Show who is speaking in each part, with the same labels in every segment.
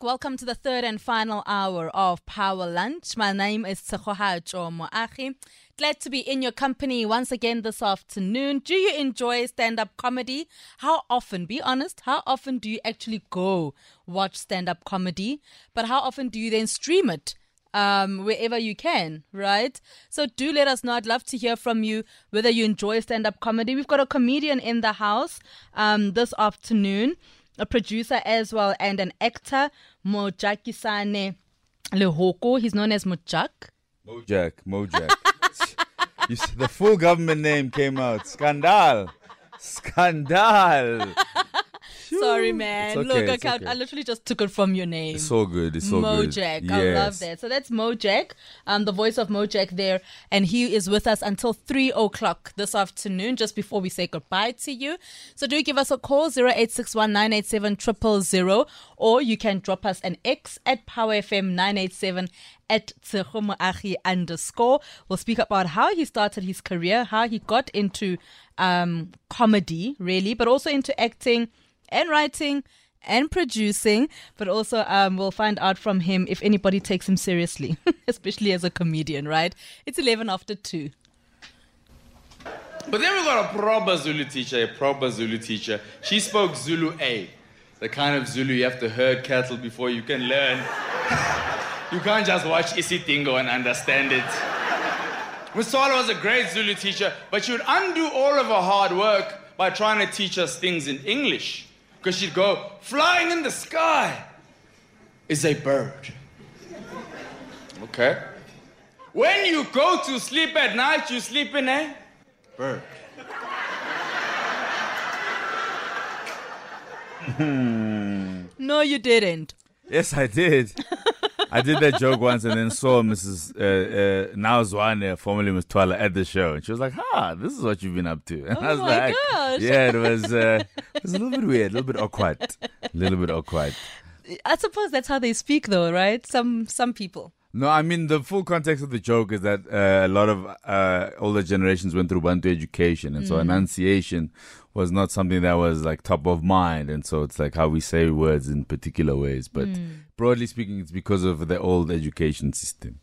Speaker 1: Welcome to the third and final hour of Power Lunch. My name is Tsekohacho Moachi. Glad to be in your company once again this afternoon. Do you enjoy stand up comedy? How often, be honest, how often do you actually go watch stand up comedy? But how often do you then stream it? Um, wherever you can, right? So do let us know. I'd love to hear from you whether you enjoy stand up comedy. We've got a comedian in the house um, this afternoon, a producer as well, and an actor, Mojaki Mojakisane Lehoko. He's known as Mojak.
Speaker 2: Mojak, Mojak. see, the full government name came out. Scandal. Scandal.
Speaker 1: Sorry, man.
Speaker 2: Okay,
Speaker 1: Look, I, can't,
Speaker 2: okay.
Speaker 1: I literally just took it from your name.
Speaker 2: It's so good. It's so good.
Speaker 1: Mojak. I love that. So that's Mojak, um, the voice of Mojak there. And he is with us until 3 o'clock this afternoon, just before we say goodbye to you. So do give us a call, 0861 987 000, or you can drop us an X at PowerFM 987 at Tsehomoahi underscore. We'll speak about how he started his career, how he got into um, comedy, really, but also into acting and writing and producing, but also um, we'll find out from him if anybody takes him seriously, especially as a comedian, right? It's 11 after 2.
Speaker 3: But then we got a proper Zulu teacher, a proper Zulu teacher. She spoke Zulu A, the kind of Zulu you have to herd cattle before you can learn. you can't just watch Isidingo and understand it. Twala was a great Zulu teacher, but she would undo all of her hard work by trying to teach us things in English. Because she'd go, flying in the sky is a bird. Okay? When you go to sleep at night, you sleep in a bird.
Speaker 1: No, you didn't.
Speaker 2: Yes, I did. I did that joke once and then saw Mrs. Uh, uh, now Zwane, formerly Miss Twala, at the show. And she was like, ah, this is what you've been up to. And I was
Speaker 1: Oh my
Speaker 2: like,
Speaker 1: gosh.
Speaker 2: yeah, it was, uh, it was a little bit weird, a little bit awkward. A little bit awkward.
Speaker 1: I suppose that's how they speak, though, right? Some some people.
Speaker 2: No, I mean the full context of the joke is that uh, a lot of uh, older generations went through Bantu education, and so enunciation was not something that was like top of mind, and so it's like how we say words in particular ways. But broadly speaking, it's because of the old education system.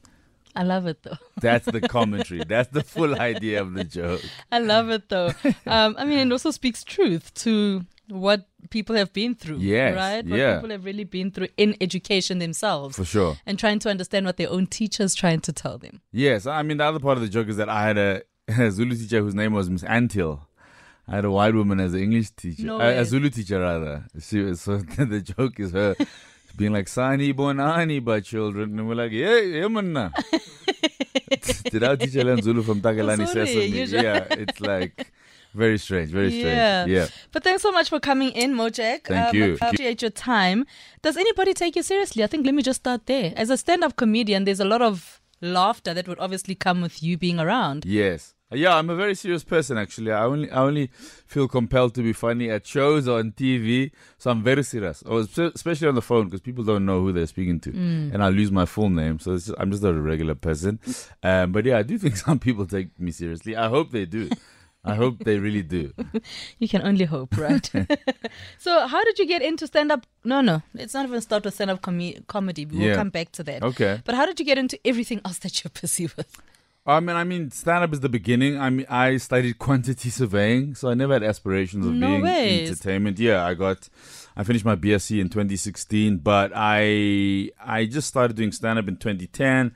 Speaker 1: I love it, though.
Speaker 2: That's the commentary. That's the full idea of the joke.
Speaker 1: I love it, though. Um, I mean, it also speaks truth to what people have been through,
Speaker 2: Yes,
Speaker 1: right? What
Speaker 2: yeah.
Speaker 1: people have really been through in education themselves.
Speaker 2: For sure.
Speaker 1: And trying to understand what their own teachers trying to tell them.
Speaker 2: Yes, I mean the other part of the joke is that I had a, a Zulu teacher whose name was Miss Antil. I had a white woman as an English teacher,
Speaker 1: No
Speaker 2: uh, a Zulu teacher rather. She was, so the joke is her being like "Sani bonani by children," and we're like, "Yeah, yeah, manna." Did our teacher learn Zulu from Takalani
Speaker 1: Sorry,
Speaker 2: Sesame? Yeah, it's like very strange, very strange.
Speaker 1: Yeah.
Speaker 2: Yeah.
Speaker 1: But thanks so much for coming in, Mojak.
Speaker 2: Thank
Speaker 1: um,
Speaker 2: you.
Speaker 1: I appreciate your time. Does anybody take you seriously? I think let me just start there. As a stand up comedian, there's a lot of laughter that would obviously come with you being around.
Speaker 2: Yes. Yeah, I'm a very serious person actually. I only I only feel compelled to be funny at shows or on TV, so I'm very serious. Or especially on the phone because people don't know who they're speaking to, and I lose my full name. So it's just, I'm just not a regular person. Um, but yeah, I do think some people take me seriously. I hope they do. I hope they really do.
Speaker 1: You can only hope, right? so, how did you get into stand up? No, no, let's not even start with stand up com- comedy. We will
Speaker 2: Yeah.
Speaker 1: come back to that.
Speaker 2: Okay.
Speaker 1: But how did you get into everything else that you're busy with?
Speaker 2: I mean, I mean, stand up is the beginning. I mean, I studied quantity surveying, so I never had aspirations of
Speaker 1: No
Speaker 2: being
Speaker 1: ways.
Speaker 2: entertainment. Yeah, I got, I finished my BSc in 2016, but I, I just started doing stand up in 2010.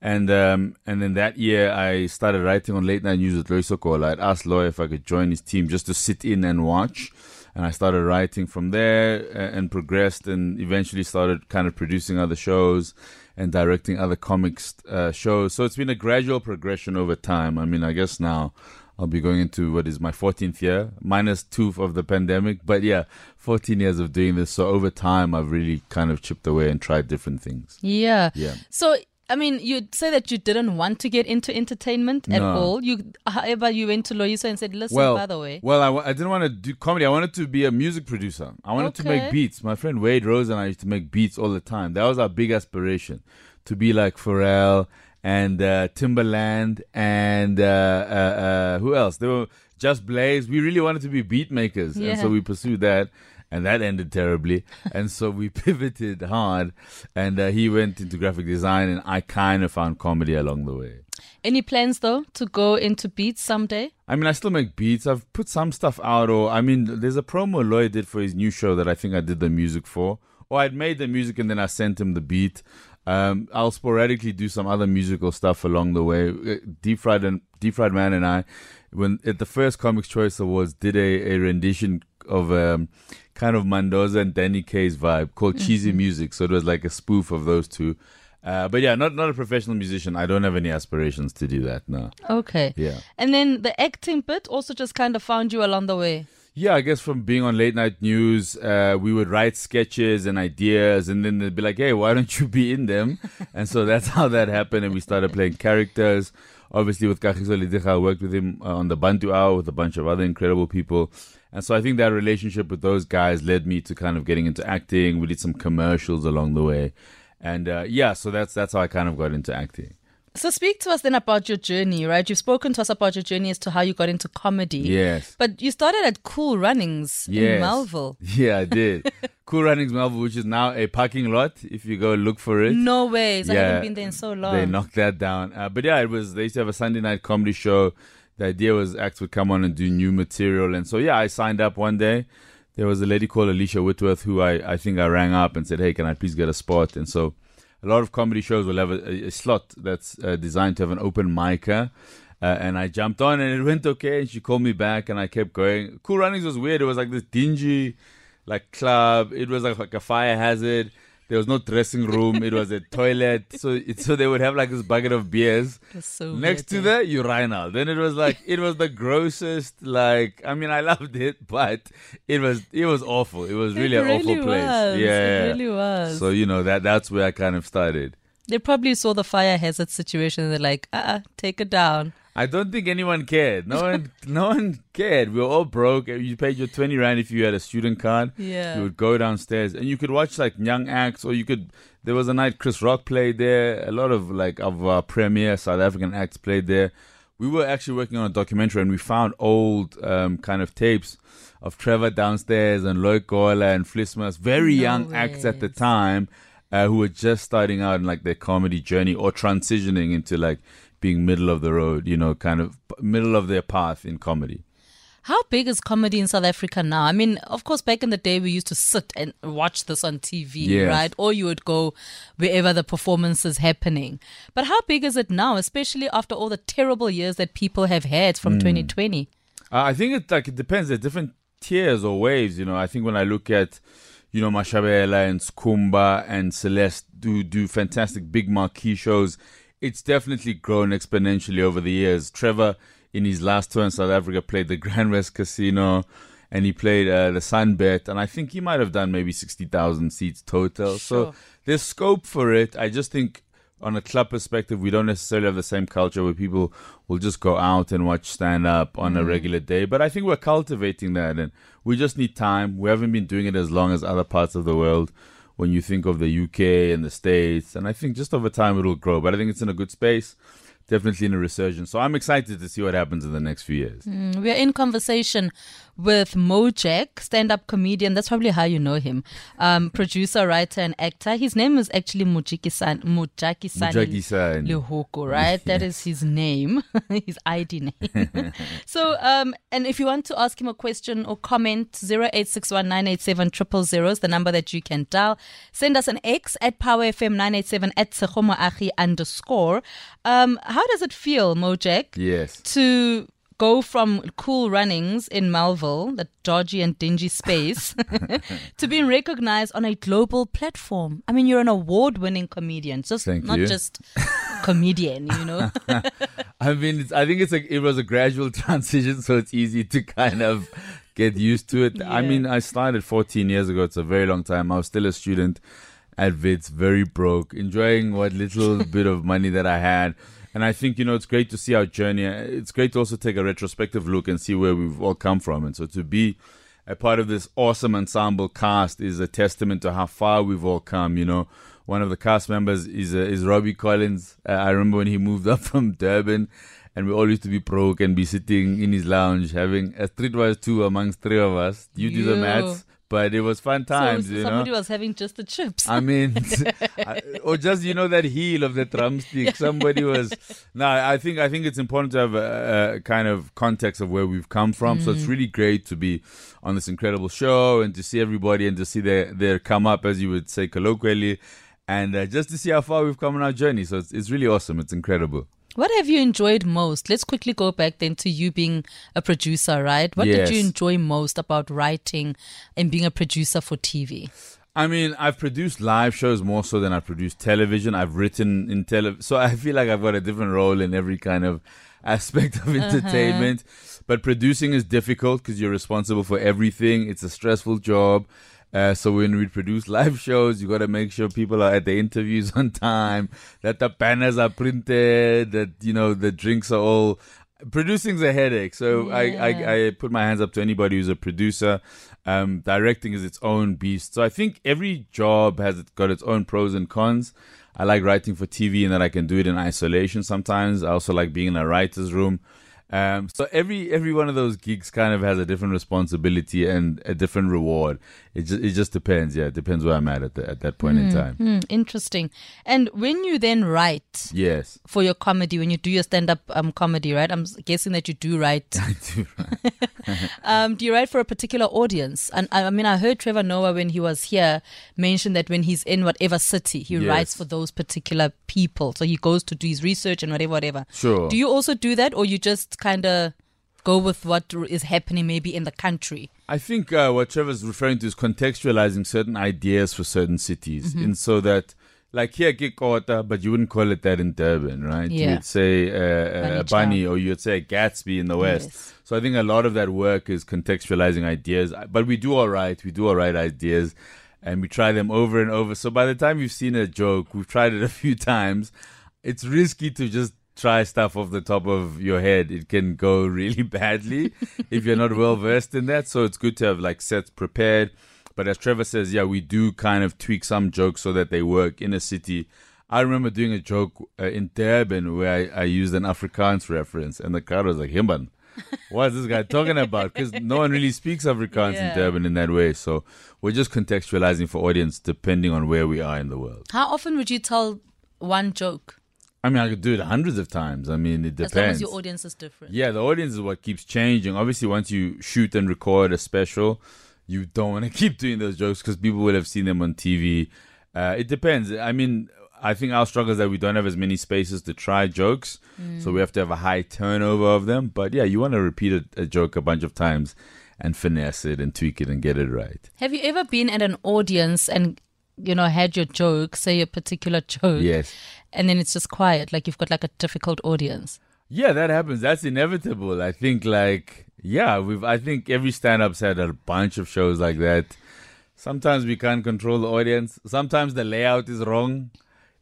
Speaker 2: And um, and then that year I started writing on late night news with Loyiso Gola. I'd asked Loy if I could join his team just to sit in and watch. And I started writing from there and progressed and eventually started kind of producing other shows and directing other comics uh, shows. So it's been a gradual progression over time. I mean, I guess now I'll be going into what is my 14th year, minus two of the pandemic. But yeah, 14 years of doing this. So over time, I've really kind of chipped away and tried different things.
Speaker 1: Yeah.
Speaker 2: Yeah.
Speaker 1: So I mean, you'd say that you didn't want to get into entertainment at
Speaker 2: No.
Speaker 1: all. You, however, you went to Loyiso and said, "Listen,
Speaker 2: well,
Speaker 1: by the way,
Speaker 2: well, I, didn't want to do comedy. I wanted to be a music producer. I wanted to make beats. My friend Wade Rose and I used to make beats all the time. That was our big aspiration, to be like Pharrell and uh, Timbaland and uh, uh, uh, who else? They were Just Blaze. We really wanted to be beat makers, and so we pursued that. And that ended terribly. and so we pivoted hard. And uh, he went into graphic design, and I kind of found comedy along the way.
Speaker 1: any plans though to go into beats someday?"
Speaker 2: I mean, I still make beats. I've put some stuff out, or I mean, there's a promo Lloyd did for his new show that I think I did the music for. Or I'd made the music and then I sent him the beat. Um, I'll sporadically do some other musical stuff along the way. Uh, Deep Fried and Deep Fried Man and I, when at the first Comics Choice Awards, did a, a rendition of um, kind of Mendoza and Danny Kaye's vibe called Cheesy Music. So it was like a spoof of those two. Uh, but yeah, not not a professional musician. I don't have any aspirations to do that. No.
Speaker 1: Okay.
Speaker 2: Yeah.
Speaker 1: And then the acting bit also just kind of found you along the way.
Speaker 2: Yeah, I guess from being on late night news, uh, we would write sketches and ideas, and then they'd be like, "Hey, why don't you be in them?" and so that's how that happened, and we started playing characters. Obviously, with Kagiso Lediga, I worked with him uh, on the Bantu Hour with a bunch of other incredible people, and so I think that relationship with those guys led me to kind of getting into acting. We did some commercials along the way, and uh, yeah, so that's that's how I kind of got into acting.
Speaker 1: So speak to us then about your journey, right? You've spoken to us about your journey as to how you got into comedy.
Speaker 2: Yes.
Speaker 1: But you started at Cool Runnings in Melville.
Speaker 2: Yeah, I did. cool Runnings Melville, which is now a parking lot. If you go look for it.
Speaker 1: No ways. I haven't been there in so long.
Speaker 2: They knocked that down. Uh, but yeah, it was. They used to have a Sunday night comedy show. The idea was acts would come on and do new material, and so yeah, I signed up one day. There was a lady called Alicia Whitworth who I, I think I rang up and said, "Hey, can I please get a spot?" And so a lot of comedy shows will have a, a slot that's uh, designed to have an open micer. Uh, and I jumped on and it went okay. And she called me back and I kept going. Cool Runnings was weird. It was like this dingy, like club. It was like, like a fire hazard. There was no dressing room. It was a toilet. So it, so they would have like this bucket of beers
Speaker 1: so
Speaker 2: next to
Speaker 1: eh?
Speaker 2: the urinal. Then it was like it was the grossest. Like I mean, I loved it, but it was it was awful. It was really
Speaker 1: it
Speaker 2: an
Speaker 1: really
Speaker 2: awful place.
Speaker 1: Was.
Speaker 2: Yeah,
Speaker 1: It really was.
Speaker 2: So you know that that's where I kind of started.
Speaker 1: they probably saw the fire hazard situation and they're like, uh uh take it down.
Speaker 2: I don't think anyone cared. No one, no one cared. We were all broke. You paid your twenty rand if you had a student card.
Speaker 1: Yeah.
Speaker 2: You would go downstairs and you could watch like young acts, or you could. There was a night Chris Rock played there. A lot of like of our premier South African acts played there. We were actually working on a documentary and we found old um, kind of tapes of Trevor downstairs and Loyiso Gola and Flismas, very
Speaker 1: No
Speaker 2: young acts at the time uh, who were just starting out in like their comedy journey or transitioning into like being middle of the road, you know, kind of middle of their path in comedy.
Speaker 1: How big is comedy in South Africa now? I mean, of course, back in the day, we used to sit and watch this on TV,
Speaker 2: Yes.
Speaker 1: right? Or you would go wherever the performance is happening. But how big is it now, especially after all the terrible years that people have had from 2020?
Speaker 2: Uh, I think it like it depends. There's different tiers or waves. You know, I think when I look at, you know, Mashabela and Skhumba and Celeste do do fantastic big marquee shows. It's definitely grown exponentially over the years. Trevor, in his last tour in South Africa, played the Grand West Casino, and he played uh, the Sunbet, and I think he might have done maybe sixty thousand seats total.
Speaker 1: Sure.
Speaker 2: So there's scope for it. I just think on a club perspective, we don't necessarily have the same culture where people will just go out and watch stand up on a regular day. But I think we're cultivating that and we just need time. We haven't been doing it as long as other parts of the world when you think of the UK and the States. And I think just over time it'll grow. But I think it's in a good space, definitely in a resurgence. So I'm excited to see what happens in the next few years.
Speaker 1: Mm, We're in conversation with Mojak, stand-up comedian. That's probably how you know him. Um, producer, writer, and actor. His name is actually Mujiki-san, Mujaki-san
Speaker 2: Mujaki-san.
Speaker 1: Right? That is his name, his ID name. so, um, and if you want to ask him a question or comment, 0861987000 is the number that you can dial. Send us an X at PowerFM987 at Sehomoachi underscore. Um, how does it feel, Mojak?
Speaker 2: Yes.
Speaker 1: to go from cool runnings in Melville, that dodgy and dingy space, to being recognized on a global platform. I mean, you're an award-winning comedian, just
Speaker 2: Thank
Speaker 1: not
Speaker 2: you.
Speaker 1: just comedian, you know.
Speaker 2: I mean, it's, I think it's a, it was a gradual transition, so it's easy to kind of get used to it. I mean, I started 14 years ago. It's a very long time. I was still a student. At Wits, very broke, enjoying what little bit of money that I had. And I think, you know, it's great to see our journey. It's great to also take a retrospective look and see where we've all come from. And so to be a part of this awesome ensemble cast is a testament to how far we've all come, you know. One of the cast members is uh, is Robbie Collins. Uh, I remember when he moved up from Durban and we all used to be broke and be sitting in his lounge having a streetwise two amongst three of us. You do the maths, but it was fun times,
Speaker 1: so
Speaker 2: you know.
Speaker 1: somebody was having just the chips.
Speaker 2: I mean, or just you know that heel of the drumstick. Somebody was. No, I think I think it's important to have a, a kind of context of where we've come from. So it's really great to be on this incredible show and to see everybody and to see their their come up, as you would say colloquially, and uh, just to see how far we've come on our journey. So it's it's really awesome. It's incredible.
Speaker 1: What have you enjoyed most? Let's quickly go back then to you being a producer, right? What did you enjoy most about writing and being a producer for TV?
Speaker 2: I mean, I've produced live shows more so than I've produced television. I've written in tele, so I feel like I've got a different role in every kind of aspect of uh-huh. entertainment. But producing is difficult because you're responsible for everything. It's a stressful job. Uh, so when we produce live shows, you got to make sure people are at the interviews on time, that the banners are printed, that you know the drinks are all. Producing's a headache, so I, I I put my hands up to anybody who's a producer. Um, directing is its own beast. So I think every job has got its own pros and cons. I like writing for TV and that I can do it in isolation sometimes. I also like being in a writer's room. Um, so every every one of those gigs kind of has a different responsibility and a different reward. It just it just depends. Yeah, it depends where I'm at at, the, at that point in time.
Speaker 1: Hmm, interesting. And when you then write
Speaker 2: Yes,
Speaker 1: for your comedy, when you do your stand-up um, comedy, right? I'm guessing that you do write.
Speaker 2: I do.
Speaker 1: Um, do you write for a particular audience? And I I mean, I heard Trevor Noah when he was here mention that when he's in whatever city, he
Speaker 2: Yes.
Speaker 1: writes for those particular people. So he goes to do his research and whatever, whatever.
Speaker 2: Sure.
Speaker 1: Do you also do that, or you just kind of go with what is happening maybe in the country?
Speaker 2: I think uh, what Trevor's referring to is contextualizing certain ideas for certain cities, and so that. Like here, Kikota, but you wouldn't call it that in Durban, right?
Speaker 1: Yeah.
Speaker 2: You'd say uh,
Speaker 1: Bunny
Speaker 2: a bunny, or you'd say a Gatsby in the West.
Speaker 1: Yes.
Speaker 2: So I think a lot of that work is contextualizing ideas, but we do all right. We do all right ideas, and we try them over and over. So by the time you've seen a joke, we've tried it a few times. It's risky to just try stuff off the top of your head. It can go really badly if you're not well versed in that. So it's good to have like sets prepared. But as Trevor says, yeah, we do kind of tweak some jokes so that they work in a city. I remember doing a joke uh, in Durban where I, I used an Afrikaans reference, and the crowd was like, "Himban, what is this guy talking about?" Because no one really speaks Afrikaans
Speaker 1: Yeah.
Speaker 2: in Durban in that way. So we're just contextualizing for audience depending on where we are in the world.
Speaker 1: How often would you tell one joke?
Speaker 2: I mean, I could do it hundreds of times. I mean, it depends.
Speaker 1: As long as your audience is different.
Speaker 2: Yeah, the audience is what keeps changing. Obviously, once you shoot and record a special, you don't want to keep doing those jokes because people will have seen them on TV. Uh, it depends. I mean, I think our struggle is that we don't have as many spaces to try jokes, so we have to have a high turnover of them. But yeah, you want to repeat a, a joke a bunch of times and finesse it and tweak it and get it right.
Speaker 1: Have you ever been at an audience and you know had your joke, say a particular joke,
Speaker 2: Yes.
Speaker 1: and then it's just quiet, like you've got like a difficult audience?
Speaker 2: Yeah, that happens. That's inevitable. I think like yeah, we've I think every stand up's had a bunch of shows like that. Sometimes we can't control the audience. Sometimes the layout is wrong.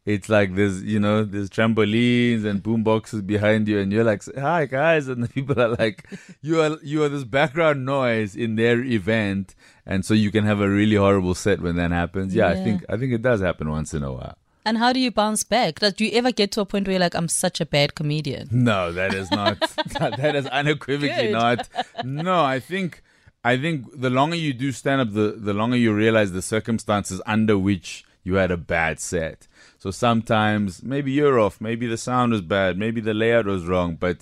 Speaker 2: It's like there's you know, there's trampolines and boom boxes behind you and you're like hi guys and the people are like you are you are this background noise in their event and so you can have a really horrible set when that happens. Yeah, I think I think it does happen once in a while.
Speaker 1: And how do you bounce back? Like, do you ever get to a point where you're like, I'm such a bad comedian?
Speaker 2: No, that is not. that is unequivocally
Speaker 1: Good.
Speaker 2: not. No, I think. I think the longer you do stand up, the the longer you realize the circumstances under which you had a bad set. So sometimes maybe you're off, maybe the sound was bad, maybe the layout was wrong, but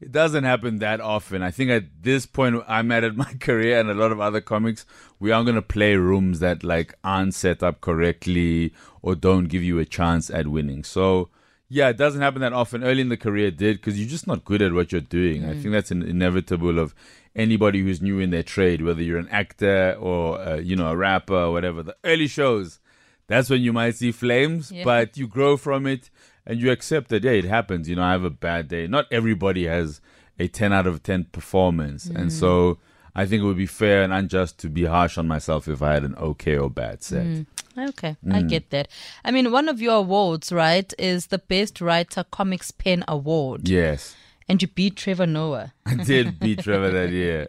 Speaker 2: it doesn't happen that often. I think at this point I'm at in my career and a lot of other comics, we aren't gonna play rooms that like aren't set up correctly or don't give you a chance at winning. So yeah, it doesn't happen that often. Early in the career, it did because you're just not good at what you're doing. I think that's an inevitable of anybody who's new in their trade, whether you're an actor or uh, you know a rapper or whatever. The early shows, that's when you might see flames,
Speaker 1: Yeah.
Speaker 2: but you grow from it and you accept that. Yeah, it happens. You know, I have a bad day. Not everybody has a ten out of ten performance, and so I think it would be fair and unjust to be harsh on myself if I had an okay or bad set.
Speaker 1: Okay,
Speaker 2: Mm.
Speaker 1: I get that. I mean, one of your awards, right, is the Best Writer Comics Pen Award.
Speaker 2: Yes.
Speaker 1: And you beat Trevor Noah.
Speaker 2: I did beat Trevor that year.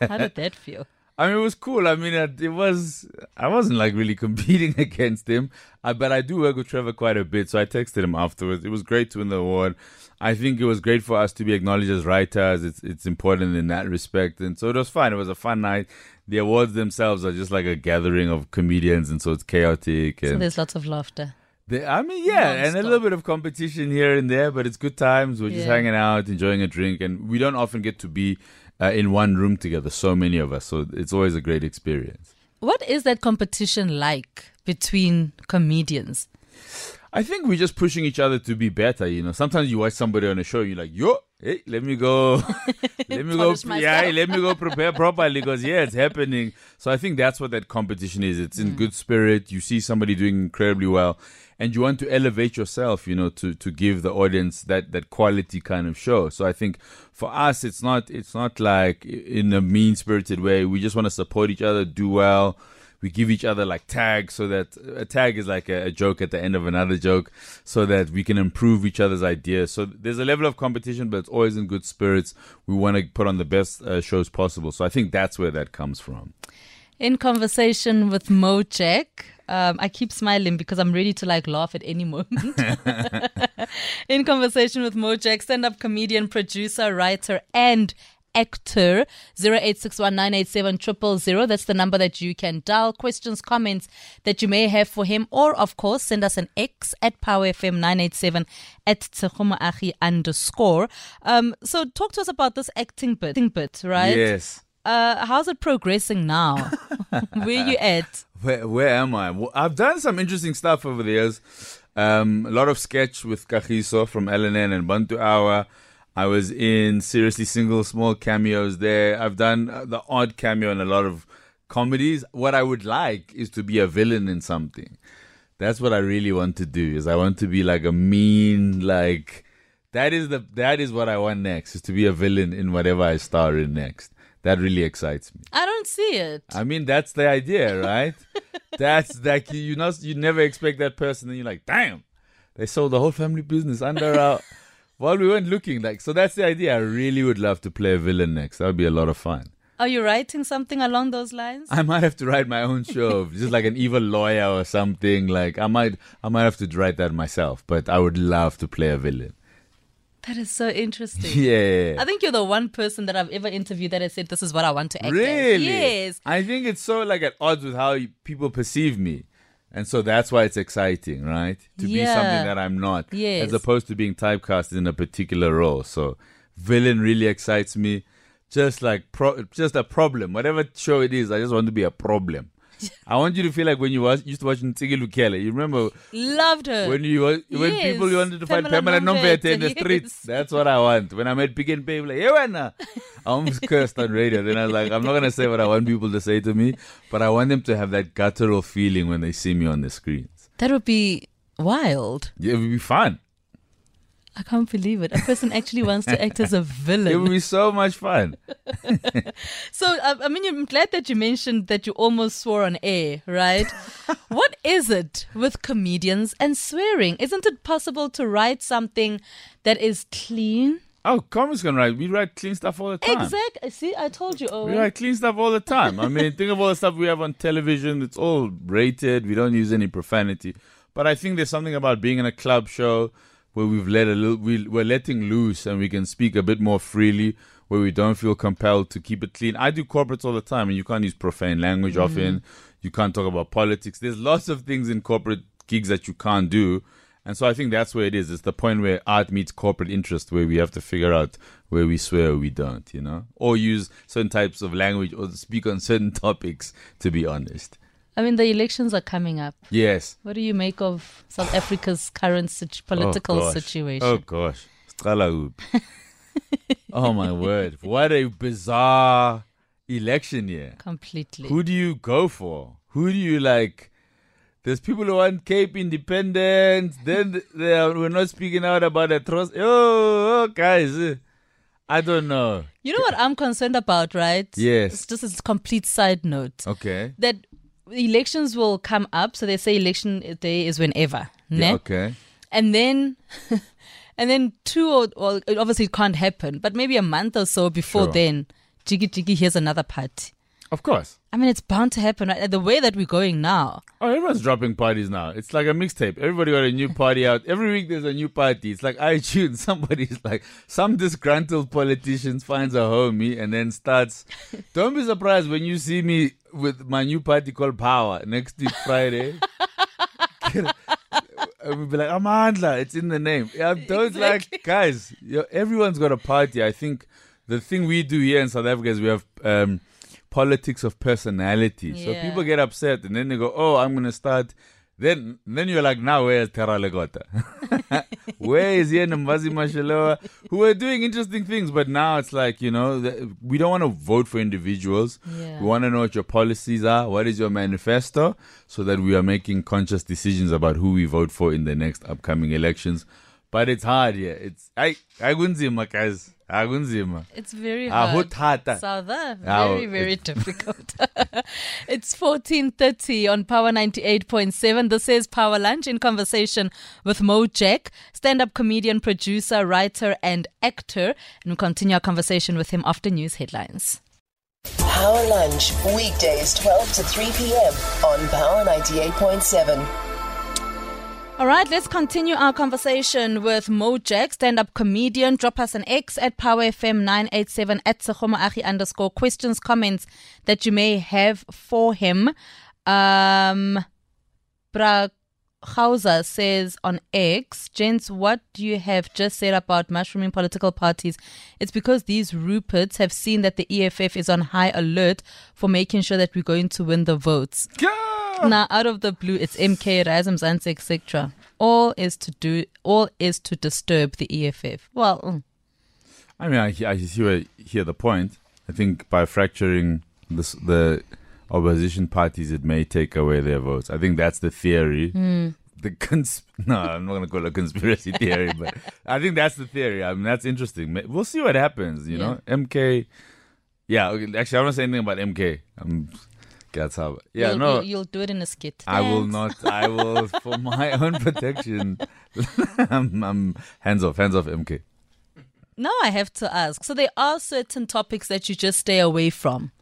Speaker 1: How did that feel?
Speaker 2: I mean, it was cool. I mean, it it was. I wasn't like really competing against him, uh, but I do work with Trevor quite a bit. So I texted him afterwards. It was great to win the award. I think it was great for us to be acknowledged as writers. It's it's important in that respect, and so it was fun. It was a fun night. The awards themselves are just like a gathering of comedians, and so it's chaotic.
Speaker 1: So
Speaker 2: And
Speaker 1: there's lots of laughter.
Speaker 2: I mean, yeah, and a little bit of competition here and there, but it's good times. We're just hanging out, enjoying a drink, and we don't often get to be uh, in one room together. So many of us, so it's always a great experience.
Speaker 1: What is that competition like between comedians?
Speaker 2: I think we're just pushing each other to be better. You know, sometimes you watch somebody on a show, you're like, yo, hey, let me go, let me go, yeah, let me go prepare properly because yeah, it's happening. So I think that's what that competition is. It's in mm. good spirit. You see somebody doing incredibly well, and you want to elevate yourself. You know, to to give the audience that that quality kind of show. So I think for us, it's not it's not like in a mean spirited way. We just want to support each other, do well we give each other like tags so that a tag is like a, a joke at the end of another joke so that we can improve each other's ideas. So there's a level of competition but it's always in good spirits. We want to put on the best uh, shows possible. So i think that's where that comes from.
Speaker 1: In conversation with Mojek, um, I keep smiling because I'm ready to like laugh at any moment. In conversation with Mojek, stand-up comedian, producer, writer, and actor 0861987000 that's the number that you can dial questions comments that you may have for him or of course send us an x at power fm 987 at Tsegomoagi underscore um so talk to us about this acting bit, bit right
Speaker 2: yes
Speaker 1: uh, how's it progressing now? Where you at?
Speaker 2: Where, where am I? Well, I've done some interesting stuff over the years. Um, a lot of sketch with Kagiso from LNN and Bantu Hour. I was in Seriously Single, small cameos there. I've done uh, the odd cameo in a lot of comedies. What I would like is to be a villain in something. That's what I really want to do. Is I want to be like a mean, like that is the that is what I want next. Is to be a villain in whatever I star in next. That really excites me.
Speaker 1: I don't see it.
Speaker 2: I mean, that's the idea, right? that's like you, you know, you never expect that person, and you're like, damn, they sold the whole family business under our. While we weren't looking like, so that's the idea. I really would love to play a villain next. That would be a lot of fun.
Speaker 1: Are you writing something along those lines?
Speaker 2: I might have to write my own show, just like an evil lawyer or something. Like I might, I might have to write that myself. But I would love to play a villain.
Speaker 1: That is so interesting.
Speaker 2: Yeah.
Speaker 1: I think you're the one person that I've ever interviewed that has said this is what I want to act as."
Speaker 2: Really?
Speaker 1: Yes.
Speaker 2: I think it's so like at odds with how people perceive me. And so that's why it's exciting, right? To be something that I'm not.
Speaker 1: Yes.
Speaker 2: As opposed to being typecast in a particular role. So villain really excites me. Just like pro- just a problem. Whatever show it is, I just want to be a problem. I want you to feel like when you was, used to watch Ntsiki Lukhele. You remember
Speaker 1: Loved her.
Speaker 2: when you was, when
Speaker 1: Yes.
Speaker 2: people wanted to find
Speaker 1: Pamela
Speaker 2: Nomvete in the
Speaker 1: Nomvete,
Speaker 2: streets. That's what I want. When I met Pick n Pay, like, hey, wena. I almost cursed on radio. Then I was like, I'm not gonna say what I want people to say to me, but I want them to have that guttural feeling when they see me on the screens.
Speaker 1: that would be wild.
Speaker 2: Yeah, it would be fun.
Speaker 1: I can't believe it. A person actually wants to act as a villain.
Speaker 2: It would be so much fun.
Speaker 1: So, uh, I mean, I'm glad that you mentioned that you almost swore on air, right? what is it with comedians and swearing? Isn't it possible to write something that is clean?
Speaker 2: Oh, comics can write. We write clean stuff all the time.
Speaker 1: Exactly. See, I told you,
Speaker 2: We write clean stuff all the time. I mean, think of all the stuff we have on television. It's all rated. We don't use any profanity. But I think there's something about being in a club show where we've let a little, we, we're letting loose and we can speak a bit more freely, where we don't feel compelled to keep it clean. I do corporates all the time, and you can't use profane language mm-hmm. often. You can't talk about politics. There's lots of things in corporate gigs that you can't do. And so I think that's where it is. It's the point where art meets corporate interest, where we have to figure out where we swear or we don't, you know, or use certain types of language or speak on certain topics, to be honest.
Speaker 1: I mean, the elections are coming up.
Speaker 2: Yes.
Speaker 1: What do you make of South Africa's current situ- political
Speaker 2: oh,
Speaker 1: situation?
Speaker 2: Oh, gosh. Oh, my word. What a bizarre election year.
Speaker 1: Completely.
Speaker 2: Who do you go for? Who do you like? There's people who want Cape independence. Then they are, we're not speaking out about atrocity. Oh, oh, guys. eh, I don't know.
Speaker 1: You know what I'm concerned about, right?
Speaker 2: Yes.
Speaker 1: It's just a complete side note.
Speaker 2: Okay.
Speaker 1: That elections will come up. So they say election day is whenever.
Speaker 2: Yeah,
Speaker 1: ne?
Speaker 2: okay.
Speaker 1: And then. And then two or well, obviously it can't happen, but maybe a month or so before
Speaker 2: Sure.
Speaker 1: then, Jiggy Jiggy here's another party.
Speaker 2: Of course.
Speaker 1: I mean, it's bound to happen. Right? The way that we're going now,
Speaker 2: Oh, everyone's dropping parties now. It's like a mixtape. Everybody got a new party out. Every week there's a new party. It's like iTunes. Somebody's like, some disgruntled politician finds a homie and then starts. Don't be surprised when you see me with my new party called Power next week Friday. And we'll be like, Amandla, it's in the name. Yeah, don't like, guys, everyone's got a party. I think the thing we do here in South Africa is we have um, politics of personality. So people get upset and then they go, oh, I'm going to start. Then then you're like, now where's Terra Legota? Where is Ian Mbazi Mashaloa? Who are doing interesting things, but now it's like, you know, we don't want to vote for individuals.
Speaker 1: Yeah.
Speaker 2: We want to know what your policies are, what is your manifesto, so that we are making conscious decisions about who we vote for in the next upcoming elections. But it's hard, yeah. It's I I kunzima, guys. Akunzima.
Speaker 1: it's very
Speaker 2: Ah,
Speaker 1: hard.
Speaker 2: hotata.
Speaker 1: Souther,
Speaker 2: Ah,
Speaker 1: very very
Speaker 2: it-
Speaker 1: difficult. it's fourteen thirty on Power ninety eight point seven. This is Power Lunch in conversation with Mojak, stand-up comedian, producer, writer, and actor. And we continue our conversation with him after news headlines.
Speaker 4: Power Lunch, weekdays 12 to 3 p.m. on Power 98.7.
Speaker 1: All right, let's continue our conversation with Mojak, stand-up comedian. Drop us an X at Power FM 987 at Achi underscore questions, comments that you may have for him. Um, Bra Hauser says on X, gents, what you have just said about mushrooming political parties, it's because these Ruperts have seen that the EFF is on high alert for making sure that we're going to win the votes. Now, out of the blue, it's MK, Rise Mzansi, etc. All is to do, all is to disturb the EFF. Well, mm,
Speaker 2: I mean, I, I hear, hear the point. I think by fracturing this, the opposition parties, it may take away their votes. I think that's the theory. Hmm. The cons- no, I'm not going to call it a conspiracy theory, but I think that's the theory. I mean, that's interesting. We'll see what happens. You know, MK. Yeah, okay, actually, I don't want to say anything about MK. I'm. That's how. Yeah,
Speaker 1: you'll,
Speaker 2: no.
Speaker 1: you'll, you'll do it in a skit.
Speaker 2: I will not. I will, for my own protection. I'm, I'm hands off. Hands off, MK.
Speaker 1: Now I have to ask. So there are certain topics that you just stay away from.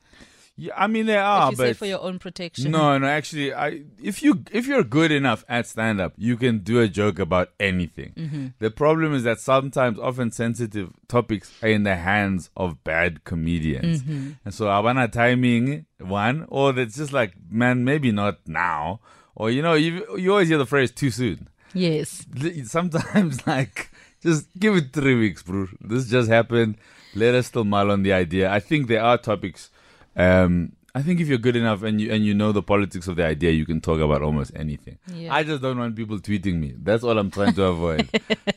Speaker 2: Yeah, I mean there
Speaker 1: That
Speaker 2: are,
Speaker 1: you say
Speaker 2: but
Speaker 1: for your own protection.
Speaker 2: no, no. Actually, I if you if you're good enough at stand up, you can do a joke about anything.
Speaker 1: Mm-hmm.
Speaker 2: The problem is that sometimes, often sensitive topics are in the hands of bad comedians,
Speaker 1: Mm-hmm.
Speaker 2: and so I wanna timing one, or that's just like, man, maybe not now, or you know, you you always hear the phrase too soon.
Speaker 1: Yes.
Speaker 2: Sometimes like just give it three weeks, bro. This just happened. Let us still mull on the idea. I think there are topics. Um, I think if you're good enough and you and you know the politics of the idea, you can talk about almost anything.
Speaker 1: Yeah.
Speaker 2: I just don't want people tweeting me. That's all I'm trying to avoid.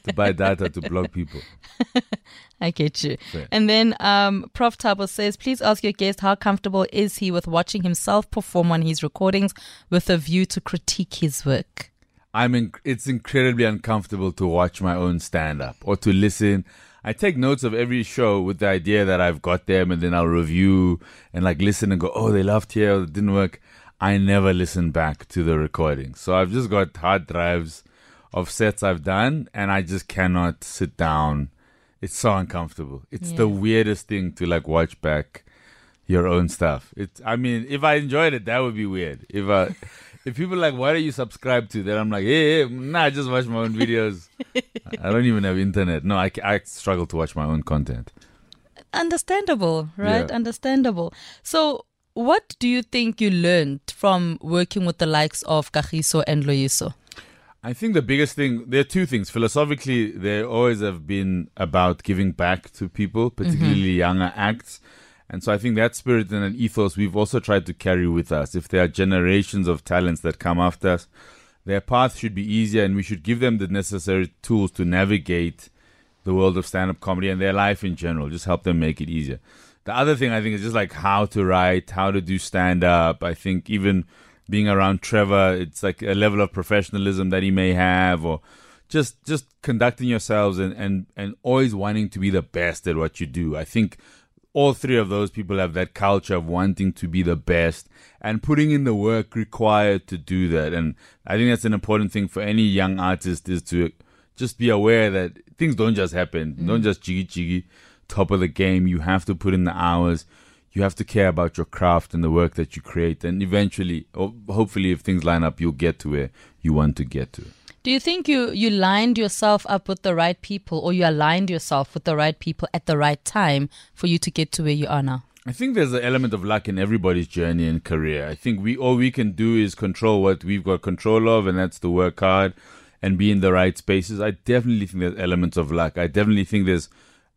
Speaker 2: to buy data to block people.
Speaker 1: I get you.
Speaker 2: Fair.
Speaker 1: And then um, Prof. Tabo says, please ask your guest how comfortable is he with watching himself perform on his recordings with a view to critique his work.
Speaker 2: I'm in, it's incredibly uncomfortable to watch my own stand up or to listen. I take notes of every show with the idea that I've got them and then I'll review and like listen and go, oh, they laughed here, or it didn't work. I never listen back to the recording. So I've just got hard drives of sets I've done and I just cannot sit down. It's so uncomfortable. It's the weirdest thing to like watch back your own stuff. It's I mean, if I enjoyed it, that would be weird. If I if people are like, why do you subscribe to? Then I'm like, hey, hey nah, I just watch my own videos. I don't even have internet. No, I, I struggle to watch my own content.
Speaker 1: Understandable, right?
Speaker 2: Yeah.
Speaker 1: Understandable. So, what do you think you learned from working with the likes of Kagiso and Loyiso?
Speaker 2: I think the biggest thing, there are two things. Philosophically, they always have been about giving back to people, particularly mm-hmm. younger acts. And so I think that spirit and an ethos we've also tried to carry with us. If there are generations of talents that come after us, their path should be easier and we should give them the necessary tools to navigate the world of stand up comedy and their life in general. Just help them make it easier. The other thing I think is just like how to write, how to do stand up. I think even being around Trevor, it's like a level of professionalism that he may have or just just conducting yourselves and, and, and always wanting to be the best at what you do. I think all three of those people have that culture of wanting to be the best and putting in the work required to do that. And I think that's an important thing for any young artist is to just be aware that things don't just happen.
Speaker 1: Mm.
Speaker 2: Don't just jiggy jiggy top of the game. You have to put in the hours. You have to care about your craft and the work that you create. And eventually, or hopefully, if things line up, you'll get to where you want to get to.
Speaker 1: Do you think you, you lined yourself up with the right people or you aligned yourself with the right people at the right time for you to get to where you are now?
Speaker 2: I think there's an element of luck in everybody's journey and career. I think we all we can do is control what we've got control of, and that's to work hard and be in the right spaces. I definitely think there's elements of luck. I definitely think there's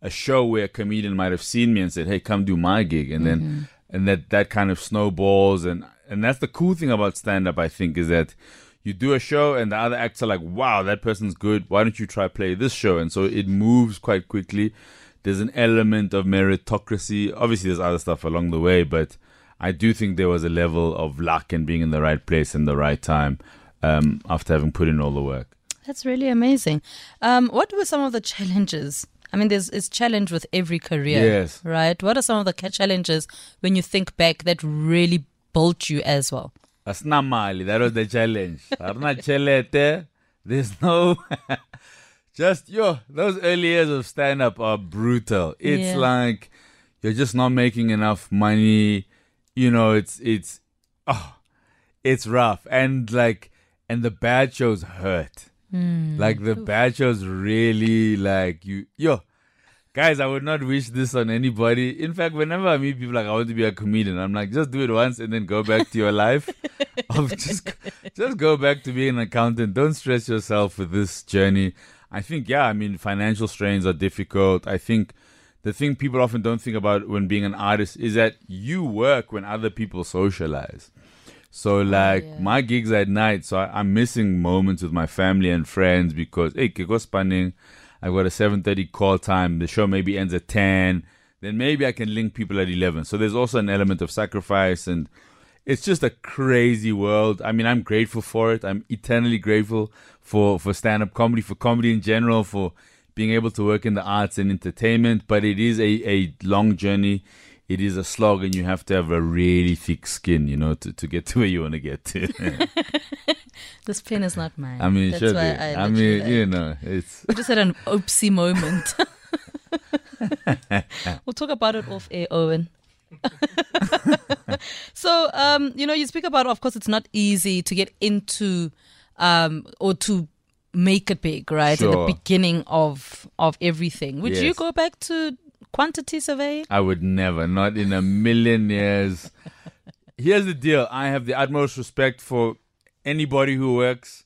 Speaker 2: a show where a comedian might have seen me and said, "Hey, come do my gig," and then mm-hmm. and that that kind of snowballs and and that's the cool thing about stand up. I think is that you do a show and the other acts are like, "Wow, that person's good. Why don't you try play this show?" And so it moves quite quickly. There's an element of meritocracy. Obviously, there's other stuff along the way, but I do think there was a level of luck and being in the right place in the right time um, after having put in all the work.
Speaker 1: That's really amazing. Um, what were some of the challenges? I mean, there's it's challenge with every career,
Speaker 2: Yes.
Speaker 1: right? What are some of the challenges when you think back that really built you as well?
Speaker 2: That's not Mali. That was the challenge. Arna chelete. There's no. just yo. Those early years of stand up are brutal. It's
Speaker 1: Yeah.
Speaker 2: like you're just not making enough money. You know, it's it's oh, it's rough and like and the bad shows hurt. Hmm. Like the bad shows really like you yo. Guys, I would not wish this on anybody. In fact, whenever I meet people like I want to be a comedian, I'm like, just do it once and then go back to your life. of just just go back to being an accountant. Don't stress yourself with this journey. I think, yeah, I mean, financial strains are difficult. I think the thing people often don't think about when being an artist is that you work when other people socialize. So oh, like
Speaker 1: yeah.
Speaker 2: my gigs at night, so I, I'm missing moments with my family and friends because hey, Kiko spanning. I've got a 7:30 call time. The show maybe ends at 10. Then maybe I can link people at 11. So there's also an element of sacrifice and it's just a crazy world. I mean, I'm grateful for it. I'm eternally grateful for for stand-up comedy, for comedy in general, for being able to work in the arts and entertainment. But it is a, a long journey. It is a slog, and you have to have a really thick skin, you know, to, to get to where you want to get to.
Speaker 1: This pen is not mine.
Speaker 2: I mean,
Speaker 1: That's
Speaker 2: should
Speaker 1: why. I,
Speaker 2: I mean,
Speaker 1: literally,
Speaker 2: you know, it's
Speaker 1: We just had an oopsie moment. we'll talk about it off air, Owen. so, um, you know, you speak about, of course, it's not easy to get into um, or to make it big, right? At the beginning of of everything. Would you go back to quantity surveying?
Speaker 2: I would never, not in a million years. Here's the deal I have the utmost respect for anybody who works,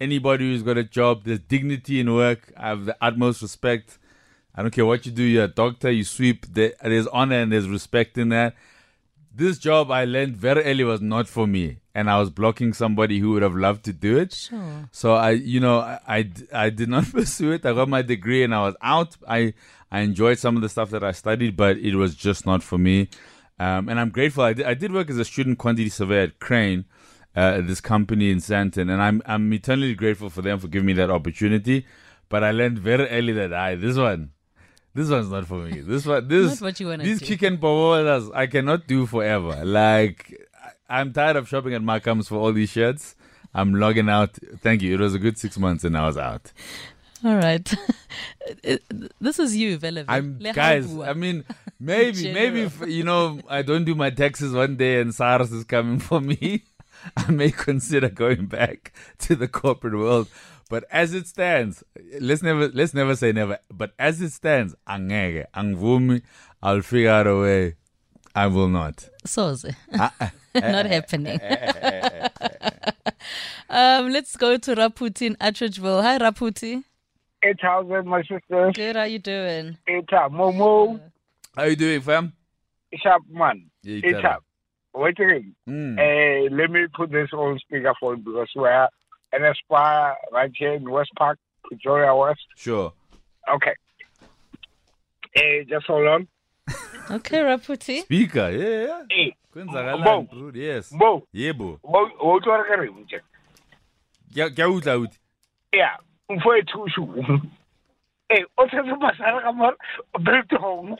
Speaker 2: anybody who's got a job. There's dignity in work. I have the utmost respect. I don't care what you do, you're a doctor, you sweep. There's honor and there's respect in that. This job I learned very early was not for me, and I was blocking somebody who would have loved to do it.
Speaker 1: Sure.
Speaker 2: So I, you know, I, I did not pursue it. I got my degree and I was out. I, I enjoyed some of the stuff that I studied, but it was just not for me. Um, and I'm grateful. I did, I did work as a student quantity surveyor at Crane, uh, this company in Sandton, and I'm, I'm eternally grateful for them for giving me that opportunity. But I learned very early that I, this one, this one's not for me. This one, this,
Speaker 1: what you wanna
Speaker 2: these
Speaker 1: do.
Speaker 2: chicken powers, I cannot do forever. Like, I- I'm tired of shopping at Markham's for all these shirts. I'm logging out. Thank you. It was a good six months, and I was out.
Speaker 1: All right. this is you, Velev.
Speaker 2: I'm
Speaker 1: Le
Speaker 2: guys. I mean, maybe, maybe if, you know, I don't do my taxes one day, and SARS is coming for me. I may consider going back to the corporate world. But as it stands, let's never let's never say never. But as it stands, angeke, angvumi, I'll figure out a way. I will not.
Speaker 1: Soze.
Speaker 2: Ah,
Speaker 1: Not happening. um, let's go to Raputi in Atteridgeville. Hi, Raputi.
Speaker 5: 8,000, my sisters.
Speaker 1: Good. How you doing?
Speaker 5: 8 up. Momo,
Speaker 2: How you doing, fam?
Speaker 5: sharp man.
Speaker 2: Yeah,
Speaker 5: 8 up. Wait a minute.
Speaker 2: Mm.
Speaker 5: Uh, let me put this on speakerphone because we're in a spa right here in West Park, Victoria West.
Speaker 2: Sure.
Speaker 5: Okay. Uh, just hold on.
Speaker 1: Okay, Raputi.
Speaker 2: Speaker, yeah, yeah.
Speaker 5: Hey,
Speaker 2: Kwenzakalani,
Speaker 5: Bo.
Speaker 2: bro? Yes.
Speaker 5: Mo,
Speaker 2: Yebo.
Speaker 5: mo, mo twa re re mtse.
Speaker 2: Ke ke a utlwa uthi.
Speaker 5: Yeah, mfo e thushu. Eh, o tshetse masara ka mara, biltong.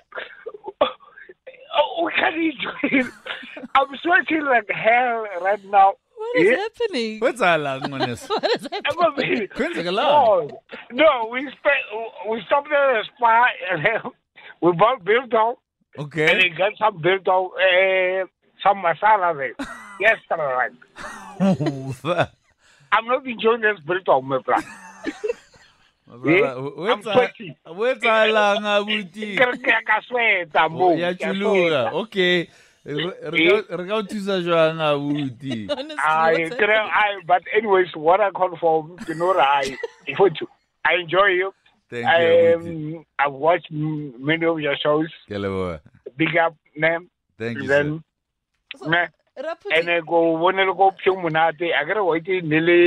Speaker 5: Oh, we can't enjoy it. I'm sweating like hell right now.
Speaker 1: What is
Speaker 5: Yeah.
Speaker 1: happening?
Speaker 2: What's our long this?
Speaker 1: What is happening?
Speaker 5: I'm a bit-
Speaker 2: Kwenzeka la?
Speaker 5: No, no, we spent, we stopped at a spa and then we bought biltong Okay. and
Speaker 2: Okay.
Speaker 5: then got some biltong, uh, some masala there. yes, right. I'm not enjoying this biltong, my brother. Eh?
Speaker 2: What's
Speaker 5: I'm sweating.
Speaker 2: What's our long abuti?
Speaker 5: Ke re a oh, mo.
Speaker 2: Ya
Speaker 5: ke a
Speaker 2: chuluga.
Speaker 5: sweta.
Speaker 2: Okay. Eh? Re ka- o thusa jwang abuti?
Speaker 1: Honestly,
Speaker 5: I,
Speaker 1: what's
Speaker 5: ke re,
Speaker 1: happening?
Speaker 5: I, but anyways, what I confirm, you know, I, I enjoy you.
Speaker 2: Thank you.
Speaker 5: Um, I've watched many of your shows.
Speaker 2: Ke a.
Speaker 5: Big up, name.
Speaker 2: Thank you. sir.
Speaker 5: Then, ne,
Speaker 1: Raputi,
Speaker 5: ene uh, go bonele ko pheng monate a kere wa itse ne le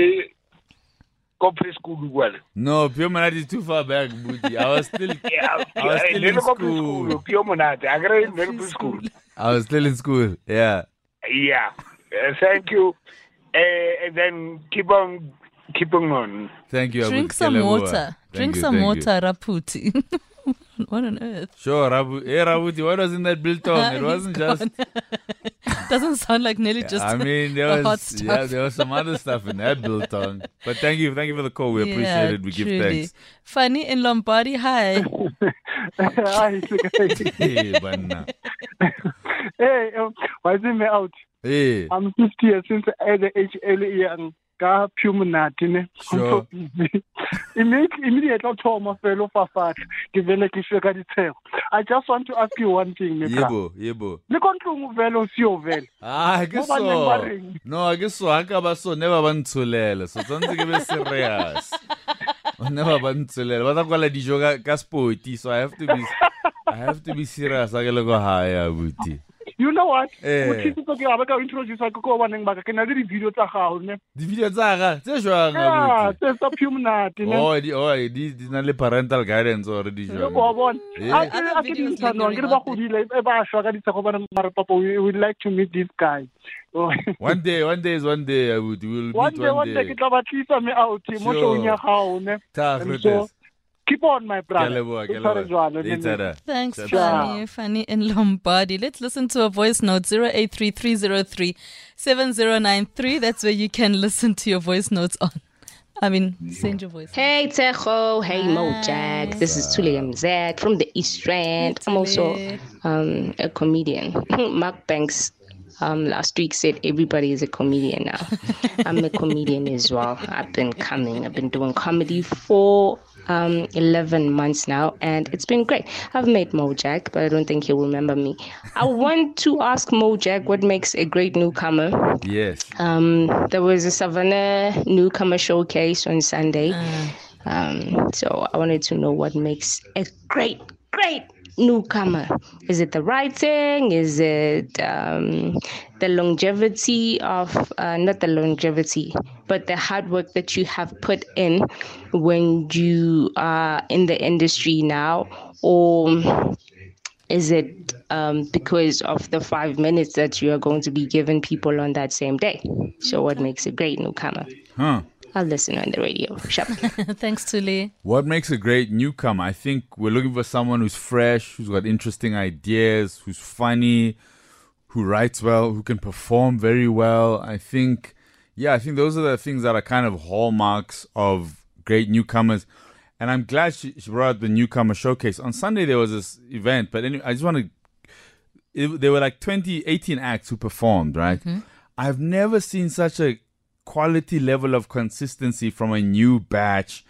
Speaker 5: ko preschool kwale
Speaker 2: No, Pure Manati is too far back, Buti. I was still,
Speaker 5: Yeah,
Speaker 2: I was still in school.
Speaker 5: preschool pio monate a kere ne le preschool
Speaker 2: I was still in school. Yeah.
Speaker 5: yeah Uh, thank you uh, and then keep on keeping on
Speaker 2: Thank you.
Speaker 1: drink
Speaker 2: abuti. Ke
Speaker 1: some water.
Speaker 2: Thank
Speaker 1: Drink
Speaker 2: you,
Speaker 1: some
Speaker 2: thank you.
Speaker 1: water, Raputi. what on earth?
Speaker 2: Sure, Rabu. Hey, Rabuti, what was in that biltong? It wasn't just.
Speaker 1: Doesn't sound like Nelly just.
Speaker 2: I mean, there
Speaker 1: the hot
Speaker 2: was yeah, there was some other stuff in that biltong. But thank you, thank you for the call. We appreciate it. We give
Speaker 1: truly.
Speaker 2: thanks.
Speaker 1: Funny in Lombardi, hi.
Speaker 6: Hi,
Speaker 2: Hey, banna.
Speaker 6: hey, um, why is me out?
Speaker 2: Hey,
Speaker 6: I'm 50 years since I the age early young. ka pumonate ne? Immediately o thoma fela o fafatlha ke vele ke swe ka ditshego i just want to ask you one thing
Speaker 2: yebo yebo.
Speaker 6: Le ko ntlong vele o seo vele
Speaker 2: ah
Speaker 6: ke
Speaker 2: so. no ke so a ka ba so ne ba ba ntsholela so tshwanetse ke be serious. O ne ba ba ntsholela ba tla kwala dijo ka spoti so i have to be i have to be serious a ke le ko haya buti.
Speaker 6: You know what?
Speaker 2: Eh.
Speaker 6: O thitse ke aba ka introduce ka ko baneng ba ka ke na le di video tsa gago ne.
Speaker 2: Di video tsa ga tse jwang
Speaker 6: Yeah,
Speaker 2: abuti?
Speaker 6: tse sa pumunati ne.
Speaker 2: Oh, di oh, di di na le parental guidance or di
Speaker 6: Ke
Speaker 2: jwang.
Speaker 6: bo bona.
Speaker 2: Eh.
Speaker 6: A ke
Speaker 1: Other
Speaker 6: ke di
Speaker 1: videos
Speaker 6: ntsha no,
Speaker 1: lingering
Speaker 6: ke re ba
Speaker 1: out there.
Speaker 6: godile e ba shwa ka ditshego bana mara papa we would like to meet this guy.
Speaker 2: One day, one day is one day, abuti. We'll
Speaker 6: one day one day ke tla ba tlisa me out mo
Speaker 2: Sure.
Speaker 6: ya gago ne
Speaker 2: Ta
Speaker 6: And
Speaker 2: grotes.
Speaker 6: so, keep on my
Speaker 2: Ke
Speaker 6: brother
Speaker 2: leboha, ke a
Speaker 6: O tshware
Speaker 2: leboha.
Speaker 6: jwalo, ne,
Speaker 2: Later,
Speaker 6: ne.
Speaker 2: da.
Speaker 1: Thanks,
Speaker 2: Ciao.
Speaker 1: Fanny. Fanny in Lombardi. Let's listen to a voice note 083303 7093. That's where you can listen to your voice notes on. I mean, send your voice.
Speaker 7: Hey Tejo, hey Mojak. This is Tuli Mzak from the East Rand. I'm also um, a comedian. Mark Banks um, last week said everybody is a comedian now. I'm a comedian as well. I've been coming. I've been doing comedy for um, 11 months now, and it's been great. I've met Mojak, but I don't think he'll remember me. I want to ask Mojak what makes a great newcomer.
Speaker 2: Yes.
Speaker 7: Um, there was a Savanna newcomer showcase on Sunday. Um, so I wanted to know what makes a great, great newcomer. Is it the writing? Is it um, the longevity of, uh, not the longevity, but the hard work that you have put in when you are in the industry now? Or is it um, because of the five minutes that you are going to be giving people on that same day? So, what makes a great newcomer?
Speaker 2: Huh.
Speaker 7: I'll listen on the radio. Shop.
Speaker 1: Thanks, Tuli.
Speaker 2: What makes a great newcomer? I think we're looking for someone who's fresh, who's got interesting ideas, who's funny, who writes well, who can perform very well. I think, yeah, I think those are the things that are kind of hallmarks of great newcomers. And I'm glad she, she brought up the newcomer showcase. On Sunday, there was this event, but anyway, I just want to. It, there were like 20, 18 acts who performed, right? Mm-hmm. I've never seen such a quality level of consistency from a new batch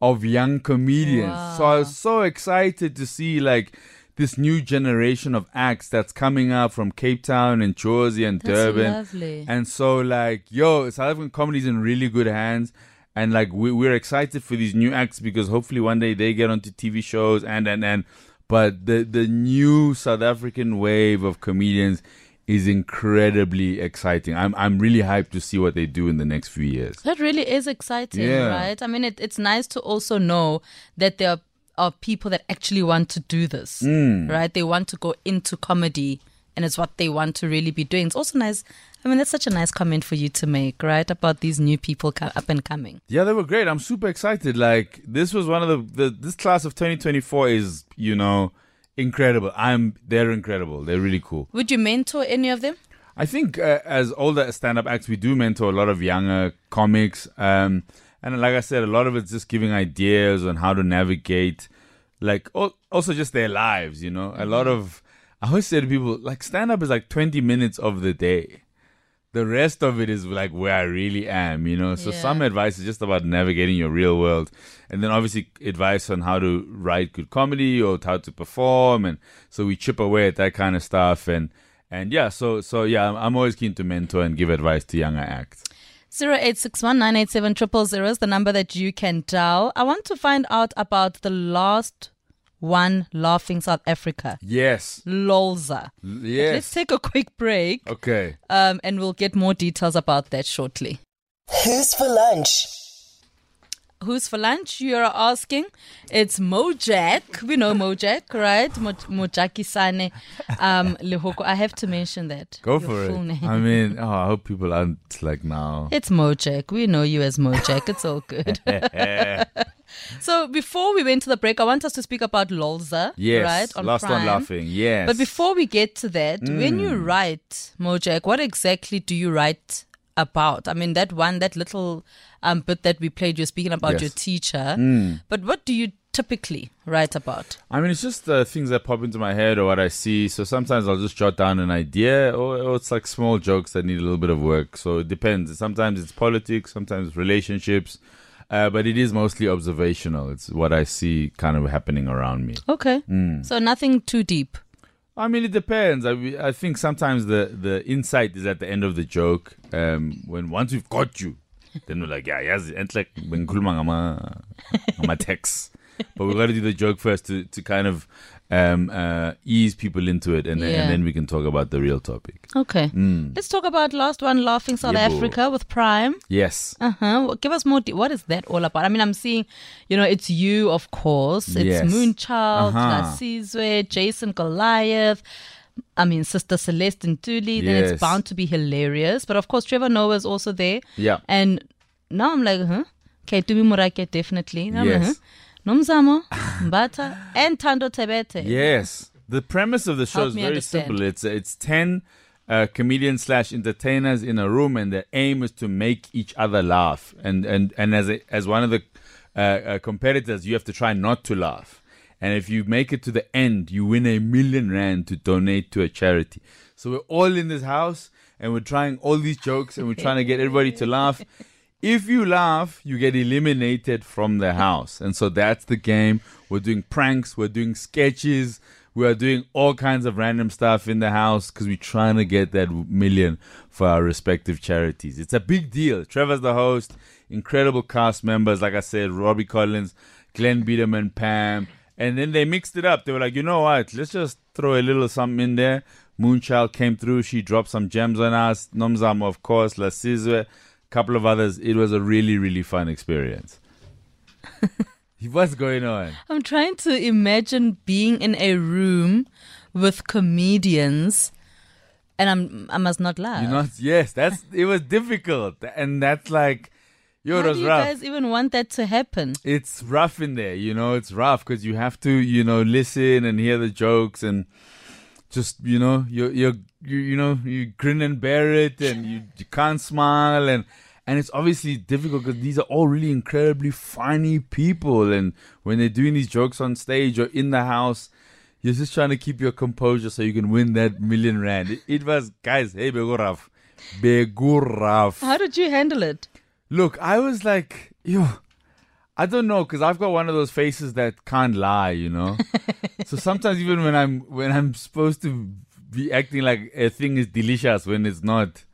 Speaker 2: of young comedians. So I was so excited to see like this new generation of acts that's coming up from Cape Town and Jersey and
Speaker 1: That's
Speaker 2: Durban.
Speaker 1: lovely.
Speaker 2: And so like, yo, South African comedy is in really good hands. And like we, we're excited for these new acts because hopefully one day they get onto TV shows and and and but the the new South African wave of comedians is incredibly exciting. I'm I'm really hyped to see what they do in the next few years.
Speaker 1: That really is exciting,
Speaker 2: Yeah.
Speaker 1: right? I mean, it, it's nice to also know that there are, are people that actually want to do this,
Speaker 2: Hmm.
Speaker 1: right? They want to go into comedy and it's what they want to really be doing. It's also nice. I mean, that's such a nice comment for you to make, right? About these new people up and coming.
Speaker 2: Yeah, they were great. I'm super excited. Like this was one of the, the this class of 2024 is you know incredible. I'm they're incredible. They're really cool.
Speaker 1: Would you mentor any of them?
Speaker 2: I think uh, as older stand-up acts, we do mentor a lot of younger comics, um, and like I said, a lot of it's just giving ideas on how to navigate, like also just their lives. You know, a lot of I always say to people, like stand-up is like twenty minutes of the day. The rest of it is like where I really am, you know. So
Speaker 1: Yeah.
Speaker 2: some advice is just about navigating your real world, and then obviously advice on how to write good comedy or how to perform, and so we chip away at that kind of stuff, and and yeah, so so yeah, I'm, I'm always keen to mentor and give advice to younger acts.
Speaker 1: Zero eight six one nine eight seven triple zero is the number that you can dial. I want to find out about the last one laughing South Africa.
Speaker 2: Yes,
Speaker 1: Lolza.
Speaker 2: L-
Speaker 1: Let's take a quick break
Speaker 2: Okay.
Speaker 1: um, and we'll get more details about that shortly.
Speaker 4: Who's for lunch?
Speaker 1: Who's for lunch? You're asking. It's Mojak. We know Mojak, right? Mo- Mojakisane um, Lehoko. I have to mention that.
Speaker 2: Go
Speaker 1: Your
Speaker 2: for
Speaker 1: full
Speaker 2: it.
Speaker 1: name.
Speaker 2: I mean, oh, I hope people aren't like now.
Speaker 1: It's Mojak. We know you as Mojak. It's all good. so before we went to the break, I want us to speak about Lolza.
Speaker 2: Yes,
Speaker 1: right? On
Speaker 2: last one
Speaker 1: Prime.
Speaker 2: laughing. Yes,
Speaker 1: But before we get to that, when
Speaker 2: Mm.
Speaker 1: you write Mojak, what exactly do you write about? I mean, that one, that little um, bit that we played, you're speaking about
Speaker 2: Yes. Mm.
Speaker 1: your teacher. But what do you typically write about?
Speaker 2: I mean, it's just uh, things that pop into my head or what I see. So sometimes I'll just jot down an idea, or, or it's like small jokes that need a little bit of work. So it depends. Sometimes it's politics, sometimes relationships, uh, but it is mostly observational. It's what I see kind of happening around me.
Speaker 1: Okay.
Speaker 2: Mm.
Speaker 1: So nothing too deep.
Speaker 2: I mean, it depends. I, I think sometimes the, the insight is at the end of the joke. Um, when once we've got you, then we're like, yeah, yes, and like when ngama text. But we got to do the joke first to, to kind of um, uh, ease people into it, and, then,
Speaker 1: Yeah.
Speaker 2: and then we can talk about the real topic.
Speaker 1: Okay. Let's talk about last one, Laughing South
Speaker 2: Mm. Bo.
Speaker 1: Africa with Prime.
Speaker 2: Yes.
Speaker 1: Uh huh. Give us more. De- what is that all about? I mean, I'm seeing, you know, it's you, of course. It's
Speaker 2: Yes.
Speaker 1: Moonchild,
Speaker 2: Uh-huh.
Speaker 1: Lasizwe, Jason Goliath. I mean, Sister Celeste and. Then
Speaker 2: Yes.
Speaker 1: it's bound to be hilarious. But of course, Trevor Noah is also there.
Speaker 2: Yeah.
Speaker 1: And now I'm like, huh? Okay, Tumi Morake, definitely. Now I'm like,
Speaker 2: Yes.
Speaker 1: huh? Nomzamo, Mbatha, and Thando Thabethe.
Speaker 2: Yes. The premise of the show
Speaker 1: Help
Speaker 2: is very
Speaker 1: understand.
Speaker 2: simple. It's it's ten uh, comedians slash entertainers in a room, and the aim is to make each other laugh. And and and as a, as one of the uh, uh, competitors, you have to try not to laugh. And if you make it to the end, you win a million rand to donate to a charity. So we're all in this house, and we're trying all these jokes, and we're trying to get everybody to laugh. If you laugh, you get eliminated from the house. And so that's the game. We're doing pranks, we're doing sketches, we are doing all kinds of random stuff in the house because we're trying to get that million for our respective charities. It's a big deal. Trevor's the host, incredible cast members, like I said, Robbie Collins, Glen Biderman, Pam. And then they mixed it up. They were like, you know what? Let's just throw a little something in there. Moonchild came through. She dropped some gems on us. Nomzamo, of course. La Lasizwe couple of others. It was a really, really fun experience. What's going on?
Speaker 1: I'm trying to imagine being in a room with comedians, and I'm I must not laugh.
Speaker 2: You know, yes, that's it was difficult, and that's like, yo,
Speaker 1: How
Speaker 2: it
Speaker 1: do
Speaker 2: was
Speaker 1: you
Speaker 2: rough.
Speaker 1: guys even want that to happen?
Speaker 2: it's rough in there, you know. It's rough because you have to, you know, listen and hear the jokes and just, you know, you you you you know, you grin and bear it, and you you can't smile and. And it's obviously difficult because these are all really incredibly funny people. And when they're doing these jokes on stage or in the house, you're just trying to keep your composure so you can win that million rand. It, it was, guys, hey, Beguraf. Beguraf.
Speaker 1: How did you handle it?
Speaker 2: Look, I was like, yo, I don't know, because I've got one of those faces that can't lie, you know. so sometimes even when I'm when I'm supposed to be acting like a thing is delicious when it's not,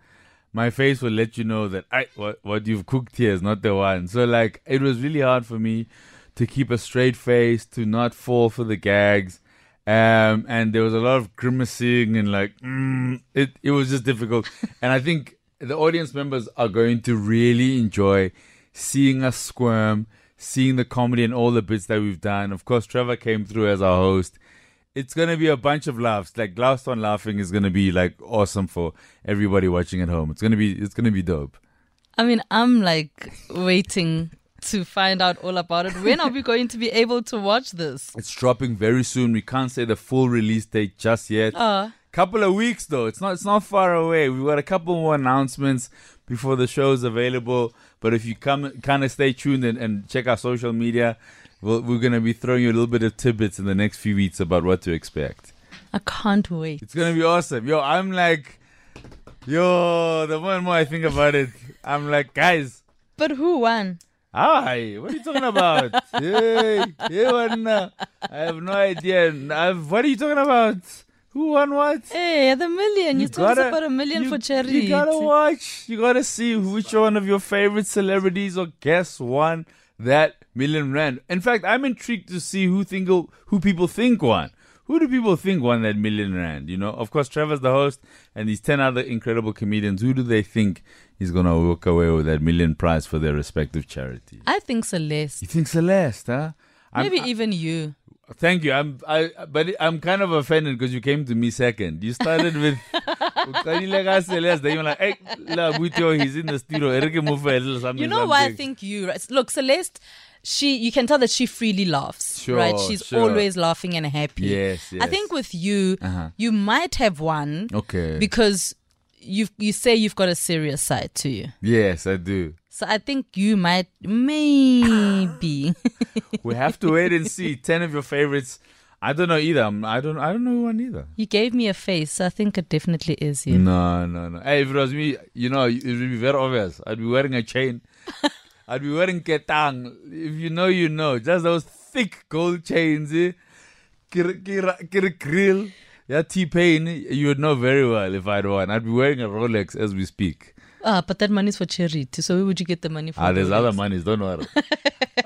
Speaker 2: my face will let you know that I what what you've cooked here is not the one. So like, it was really hard for me to keep a straight face, to not fall for the gags. Um, and there was a lot of grimacing and like, mm, it, it was just difficult. and I think the audience members are going to really enjoy seeing us squirm, seeing the comedy and all the bits that we've done. Of course, Trevor came through as our host. It's gonna be a bunch of laughs. Like last on laughing is gonna be like awesome for everybody watching at home. It's gonna be it's gonna be dope.
Speaker 1: I mean, I'm like waiting to find out all about it. When are we going to be able to watch this?
Speaker 2: It's dropping very soon. We can't say the full release date just yet.
Speaker 1: Uh,
Speaker 2: couple of weeks though. It's not it's not far away. We've got a couple more announcements before the show's available. But if you come kind of stay tuned and, and check our social media, we'll, we're gonna be throwing you a little bit of tidbits in the next few weeks about what to expect.
Speaker 1: I can't wait.
Speaker 2: It's gonna be awesome. Yo, I'm like yo, the more and more I think about it, I'm like, guys,
Speaker 1: But who won?
Speaker 2: Hi, what are you talking about? hey, hey, I have no idea. I've, what are you talking about? Who won what?
Speaker 1: Hey, the million. You, told us about a million
Speaker 2: you,
Speaker 1: for charity.
Speaker 2: You gotta watch. You gotta see which one of your favorite celebrities or guests won that million rand. In fact, I'm intrigued to see who think who people think won. Who do people think won that million rand? You know, of course, Trevor's the host, and these ten other incredible comedians. Who do they think is gonna walk away with that million prize for their respective charities?
Speaker 1: I think Celeste.
Speaker 2: You think Celeste, huh? I'm-
Speaker 1: Maybe even you.
Speaker 2: Thank you. I'm I but I'm kind of offended because you came to me second. You started with uqalile ka Celeste, then you're like, hey, la he's in the studio. Ereke mo for a little something,
Speaker 1: You know why I think you right? look Celeste. She, you can tell that she freely laughs,
Speaker 2: Sure,
Speaker 1: right? She's
Speaker 2: sure.
Speaker 1: always laughing and happy.
Speaker 2: Yes,
Speaker 1: I think with you,
Speaker 2: Uh-huh.
Speaker 1: you might have won
Speaker 2: Okay.
Speaker 1: because you you say you've got a serious side to you.
Speaker 2: yes, I do.
Speaker 1: So I think you might maybe.
Speaker 2: We have to wait and see. Ten of your favorites. I don't know either. I'm, I don't. I don't know one either.
Speaker 1: you gave me a face, so I think it definitely is you.
Speaker 2: No, no, no. Hey, if it was me, you know, it would be very obvious. I'd be wearing a chain. I'd be wearing ketang. If you know, you know. Just those thick gold chains. Eh? Grill. Yeah, T-Pain. You would know very well if I'd won. I'd be wearing a Rolex as we speak.
Speaker 1: Ah, but that money's for charity. So where would you get the money from?
Speaker 2: Ah, there's other monies. Don't worry.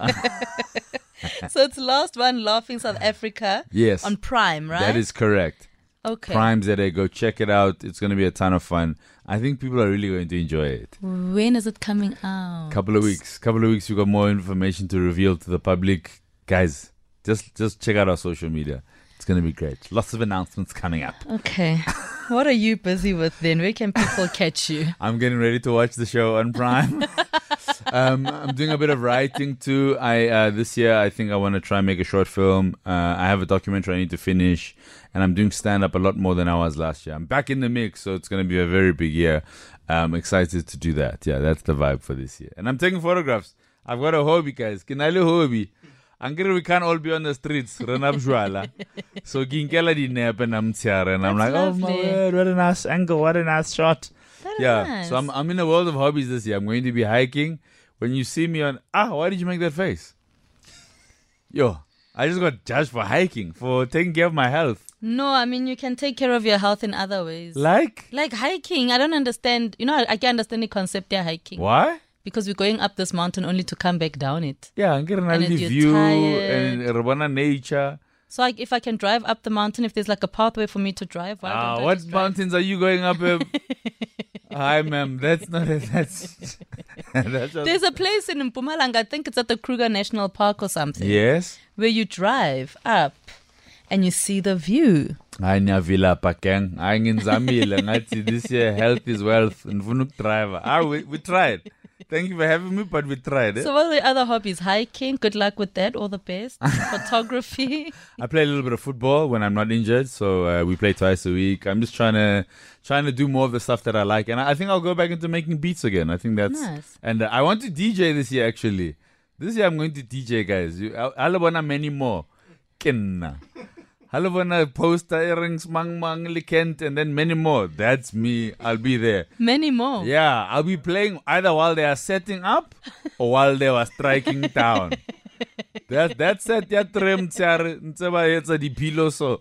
Speaker 1: so it's last one, Laughing South Africa.
Speaker 2: Yes.
Speaker 1: On Prime, right?
Speaker 2: That is correct.
Speaker 1: okay.
Speaker 2: Prime ZA. Go check it out. It's going to be a ton of fun. I think people are really going to enjoy it.
Speaker 1: When is it coming out?
Speaker 2: Couple of weeks. Couple of weeks. We got more information to reveal to the public, guys. Just just check out our social media. It's gonna be great. Lots of announcements coming up.
Speaker 1: Okay. what are you busy with then? Where can people catch you?
Speaker 2: I'm getting ready to watch the show on Prime. um, I'm doing a bit of writing too. I uh, this year I think I want to try and make a short film. Uh, I have a documentary I need to finish, and I'm doing stand up a lot more than I was last year. I'm back in the mix, so it's gonna be a very big year. I'm excited to do that. Yeah, that's the vibe for this year. And I'm taking photographs. I've got a hobby, guys. Can I hobby? Angere we can't all be on the streets, jwala. So ginkela di nap and I'm tiara and I'm
Speaker 1: That's
Speaker 2: like, oh my
Speaker 1: lovely.
Speaker 2: word, what a nice angle, what a nice shot.
Speaker 1: That is
Speaker 2: yeah.
Speaker 1: nice.
Speaker 2: So I'm I'm in a world of hobbies this year. I'm going to be hiking. When you see me on ah, why did you make that face? Yo, I just got judged for hiking, for taking care of my health.
Speaker 1: No, I mean you can take care of your health in other ways.
Speaker 2: Like
Speaker 1: Like hiking, I don't understand. You know, I, I can understand the concept of hiking.
Speaker 2: why?
Speaker 1: Because we're going up this mountain only to come back down it.
Speaker 2: Yeah,
Speaker 1: And if you're
Speaker 2: view
Speaker 1: tired.
Speaker 2: and Rabana nature.
Speaker 1: So like, if I can drive up the mountain, if there's like a pathway for me to drive, why
Speaker 2: Ah,
Speaker 1: don't I
Speaker 2: what
Speaker 1: drive?
Speaker 2: mountains are you going up? eh? Hi, ma'am. That's not a, that's that's a,
Speaker 1: There's a place in Mpumalanga, I think it's at the Kruger National Park or something,
Speaker 2: yes.
Speaker 1: where you drive up and you see the view.
Speaker 2: hayi niyavila gang hayi ngenzamile ngathi this year health is wealth ndifuna ukudriva ah we, we tried thank you for having me but we tried it.
Speaker 1: So what are the other hobbies? Hiking, good luck with that, all the best. Photography.
Speaker 2: I play a little bit of football when I'm not injured, so uh, we play twice a week. I'm just trying to trying to do more of the stuff that I like, and I, I think I'll go back into making beats again. I think that's
Speaker 1: Nice.
Speaker 2: and uh, I want to DJ this year actually. This year I'm going to DJ, guys. You- I- I'll want many more. Kenna. Want poster earrings, mang mang likent, and then many more. That's me. I'll be there.
Speaker 1: Many more.
Speaker 2: Yeah, I'll be playing either while they are setting up or while they were striking down. That that set ya trim tsare ntse ba etsa dipilo so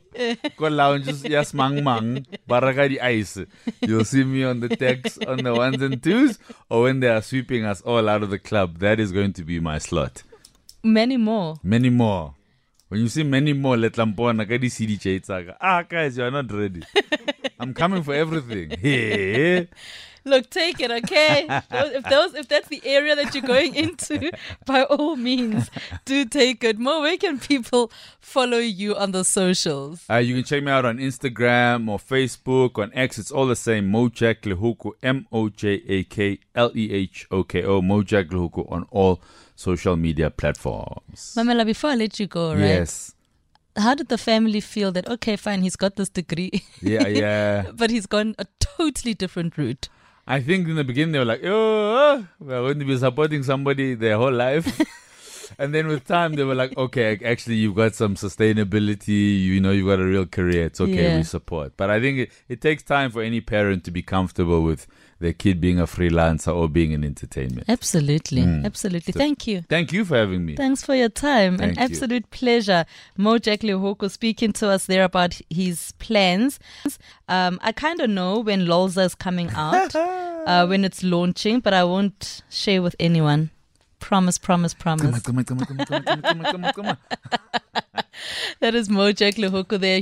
Speaker 2: ko lounges ya smang mang ba reka di ice. You'll see me on the decks on the ones and twos or when they are sweeping us all out of the club. That is going to be my slot.
Speaker 1: Many more.
Speaker 2: Many more. When you see many more, let lampona ka di CDJ tsaka. Ah, guys, you are not ready. I'm coming for everything. Hey.
Speaker 1: Look, take it, okay? If those, if that's the area that you're going into, by all means, do take it. more where can people follow you on the socials?
Speaker 2: Uh, you can check me out on Instagram or Facebook, on X. It's all the same. Mojak Lehoko, M O J A K L E H O K O. Mojak Lehoko on all social media platforms.
Speaker 1: Mamela, before I let you go, right?
Speaker 2: Yes.
Speaker 1: How did the family feel that, okay, fine, he's got this degree,
Speaker 2: Yeah, yeah.
Speaker 1: but he's gone a totally different route?
Speaker 2: I think in the beginning they were like, oh, oh we're going to be supporting somebody their whole life. and then with time they were like, okay, actually you've got some sustainability, you know, you've got a real career. It's okay,
Speaker 1: Yeah.
Speaker 2: we support. But I think it, it takes time for any parent to be comfortable with their kid being a freelancer or being in entertainment.
Speaker 1: Absolutely.
Speaker 2: Mm.
Speaker 1: Absolutely.
Speaker 2: So-
Speaker 1: Thank you.
Speaker 2: Thank you for having me.
Speaker 1: Thanks for your time.
Speaker 2: Thank
Speaker 1: An
Speaker 2: you.
Speaker 1: absolute pleasure. Mojak Lehoko speaking to us there about his plans. Um, I kind of know when Lolza is coming out, uh, when it's launching, but I won't share with anyone. Promise, promise, promise.
Speaker 2: come on, come on, come on, come on, come on, come on, come on.
Speaker 1: That is Mojak Lehoko there.